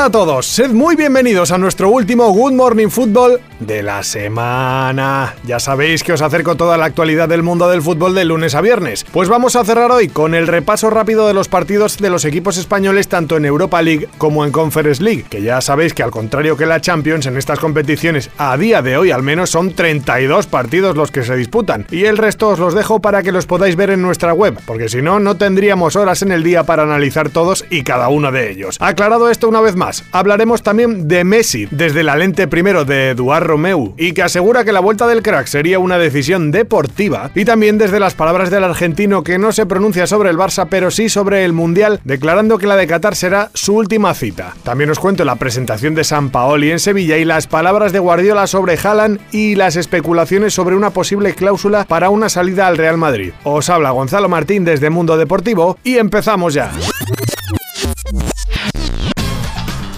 A todos, sed muy bienvenidos a nuestro último Good Morning Football de la semana. Ya sabéis que os acerco toda la actualidad del mundo del fútbol de lunes a viernes. Pues vamos a cerrar hoy con el repaso rápido de los partidos de los equipos españoles tanto en Europa League como en Conference League, que ya sabéis que al contrario que la Champions en estas competiciones a día de hoy al menos son 32 partidos los que se disputan y el resto os los dejo para que los podáis ver en nuestra web, porque si no no tendríamos horas en el día para analizar todos y cada uno de ellos. Aclarado esto una vez más, hablaremos también de Messi desde la lente primero de Eduard Romeu y que asegura que la vuelta del crack sería una decisión deportiva y también desde las palabras del argentino que no se pronuncia sobre el Barça pero sí sobre el Mundial declarando que la de Qatar será su última cita. También os cuento la presentación de San Paoli en Sevilla y las palabras de Guardiola sobre Haaland y las especulaciones sobre una posible cláusula para una salida al Real Madrid. Os habla Gonzalo Martín desde Mundo Deportivo y empezamos ya.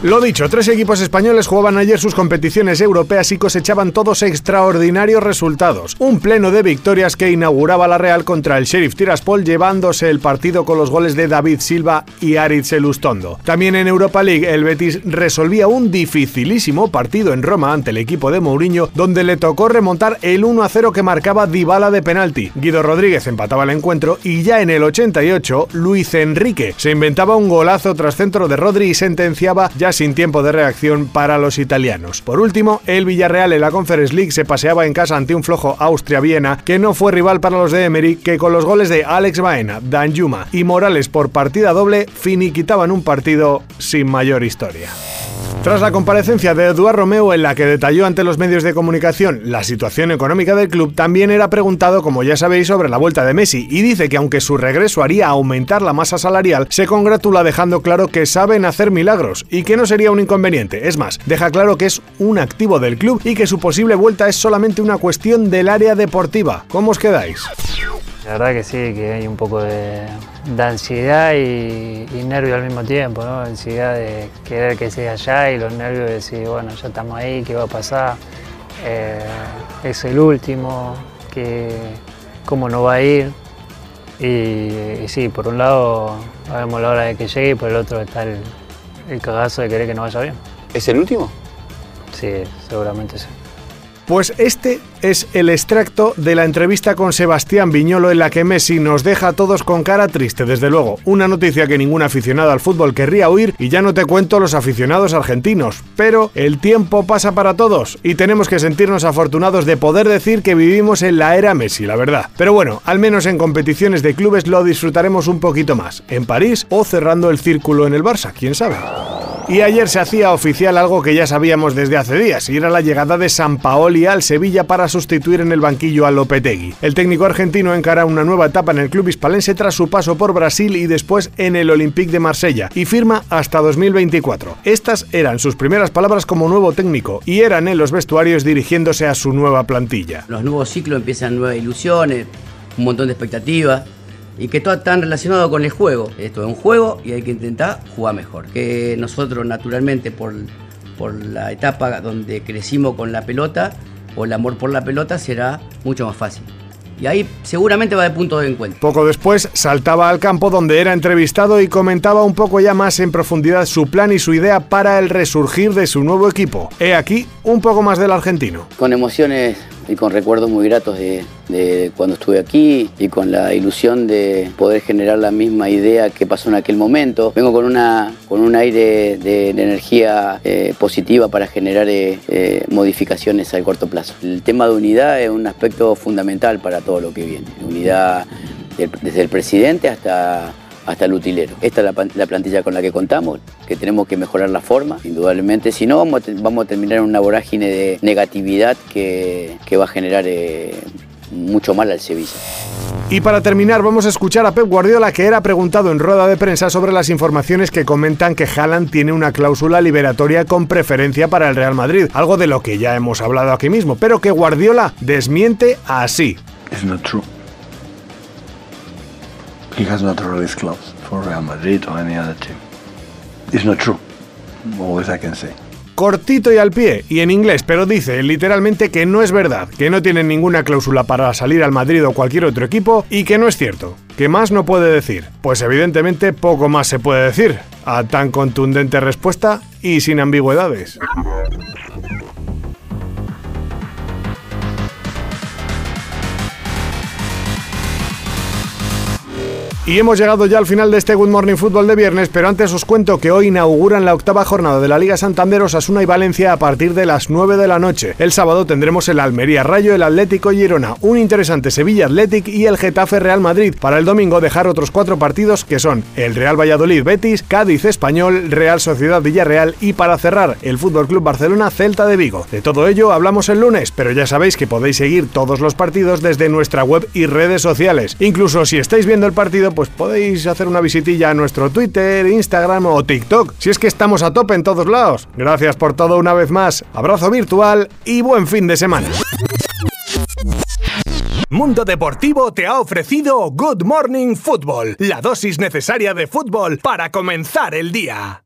Lo dicho, tres equipos españoles jugaban ayer sus competiciones europeas y cosechaban todos extraordinarios resultados. Un pleno de victorias que inauguraba la Real contra el Sheriff Tiraspol llevándose el partido con los goles de David Silva y Aritz Elustondo. También en Europa League el Betis resolvía un dificilísimo partido en Roma ante el equipo de Mourinho donde le tocó remontar el 1 a 0 que marcaba Dybala de penalti. Guido Rodríguez empataba el encuentro y ya en el 88 Luis Enrique se inventaba un golazo tras centro de Rodri y sentenciaba ya sin tiempo de reacción para los italianos. Por último, el Villarreal en la Conference League se paseaba en casa ante un flojo Austria-Viena que no fue rival para los de Emery que con los goles de Alex Baena, Danjuma y Morales por partida doble finiquitaban un partido sin mayor historia. Tras la comparecencia de Eduard Romeo en la que detalló ante los medios de comunicación la situación económica del club, también era preguntado, como ya sabéis, sobre la vuelta de Messi y dice que aunque su regreso haría aumentar la masa salarial, se congratula dejando claro que saben hacer milagros y que no sería un inconveniente. Es más, deja claro que es un activo del club y que su posible vuelta es solamente una cuestión del área deportiva. ¿Cómo os quedáis? La verdad que sí, que hay un poco de, ansiedad y, nervio al mismo tiempo, ¿no? Ansiedad de querer que sea allá y los nervios de decir, bueno, ya estamos ahí, ¿qué va a pasar? Eh, es el último, que, ¿cómo no va a ir? Y, sí, por un lado vemos la hora de que llegue y por el otro está el, el cagazo de querer que no vaya bien. ¿Es el último? Sí, seguramente sí. Pues este es el extracto de la entrevista con Sebastián Viñolo en la que Messi nos deja a todos con cara triste, desde luego. Una noticia que ningún aficionado al fútbol querría oír y ya no te cuento los aficionados argentinos. Pero el tiempo pasa para todos y tenemos que sentirnos afortunados de poder decir que vivimos en la era Messi, la verdad. Pero bueno, al menos en competiciones de clubes lo disfrutaremos un poquito más, en París o cerrando el círculo en el Barça, quién sabe. Y ayer se hacía oficial algo que ya sabíamos desde hace días, y era la llegada de San Paoli al Sevilla para sustituir en el banquillo a Lopetegui. El técnico argentino encara una nueva etapa en el club hispalense tras su paso por Brasil y después en el Olympique de Marsella, y firma hasta 2024. Estas eran sus primeras palabras como nuevo técnico, y eran en los vestuarios dirigiéndose a su nueva plantilla. Los nuevos ciclos empiezan nuevas ilusiones, un montón de expectativas y que todo está relacionado con el juego. Esto es un juego y hay que intentar jugar mejor. Que nosotros naturalmente por, por la etapa donde crecimos con la pelota o el amor por la pelota será mucho más fácil. Y ahí seguramente va de punto de encuentro. Poco después saltaba al campo donde era entrevistado y comentaba un poco ya más en profundidad su plan y su idea para el resurgir de su nuevo equipo. He aquí un poco más del argentino. Con emociones y con recuerdos muy gratos de, cuando estuve aquí y con la ilusión de poder generar la misma idea que pasó en aquel momento. Vengo con, una, con un aire de, energía eh, positiva para generar eh, eh, modificaciones al corto plazo. El tema de unidad es un aspecto fundamental para todo lo que viene. Unidad desde el presidente hasta hasta el utilero. Esta es la, plantilla con la que contamos, que tenemos que mejorar la forma, indudablemente. Si no, vamos a, terminar en una vorágine de negatividad que, va a generar eh, mucho mal al Sevilla. Y para terminar, vamos a escuchar a Pep Guardiola, que era preguntado en rueda de prensa sobre las informaciones que comentan que Haaland tiene una cláusula liberatoria con preferencia para el Real Madrid, algo de lo que ya hemos hablado aquí mismo, pero que Guardiola desmiente así. He has not released clause for Real Madrid or any other team. It's not true. Always I can say cortito y al pie, y en inglés, pero dice literalmente que no es verdad, que no tienen ninguna cláusula para salir al Madrid o cualquier otro equipo, y que no es cierto. ¿Qué más no puede decir? Pues evidentemente poco más se puede decir, a tan contundente respuesta y sin ambigüedades. Y hemos llegado ya al final de este Good Morning Football de viernes, pero antes os cuento que hoy inauguran la octava jornada de la Liga Santander Osasuna y Valencia a partir de las 9 de la noche. El sábado tendremos el Almería Rayo, el Atlético Girona, un interesante Sevilla Athletic y el Getafe Real Madrid. Para el domingo dejar otros cuatro partidos que son el Real Valladolid Betis, Cádiz Español, Real Sociedad Villarreal y para cerrar el Fútbol Club Barcelona Celta de Vigo. De todo ello hablamos el lunes, pero ya sabéis que podéis seguir todos los partidos desde nuestra web y redes sociales. Incluso si estáis viendo el partido pues podéis hacer una visitilla a nuestro Twitter, Instagram o TikTok, si es que estamos a tope en todos lados. Gracias por todo una vez más, abrazo virtual y buen fin de semana. Mundo Deportivo te ha ofrecido Good Morning Football, la dosis necesaria de fútbol para comenzar el día.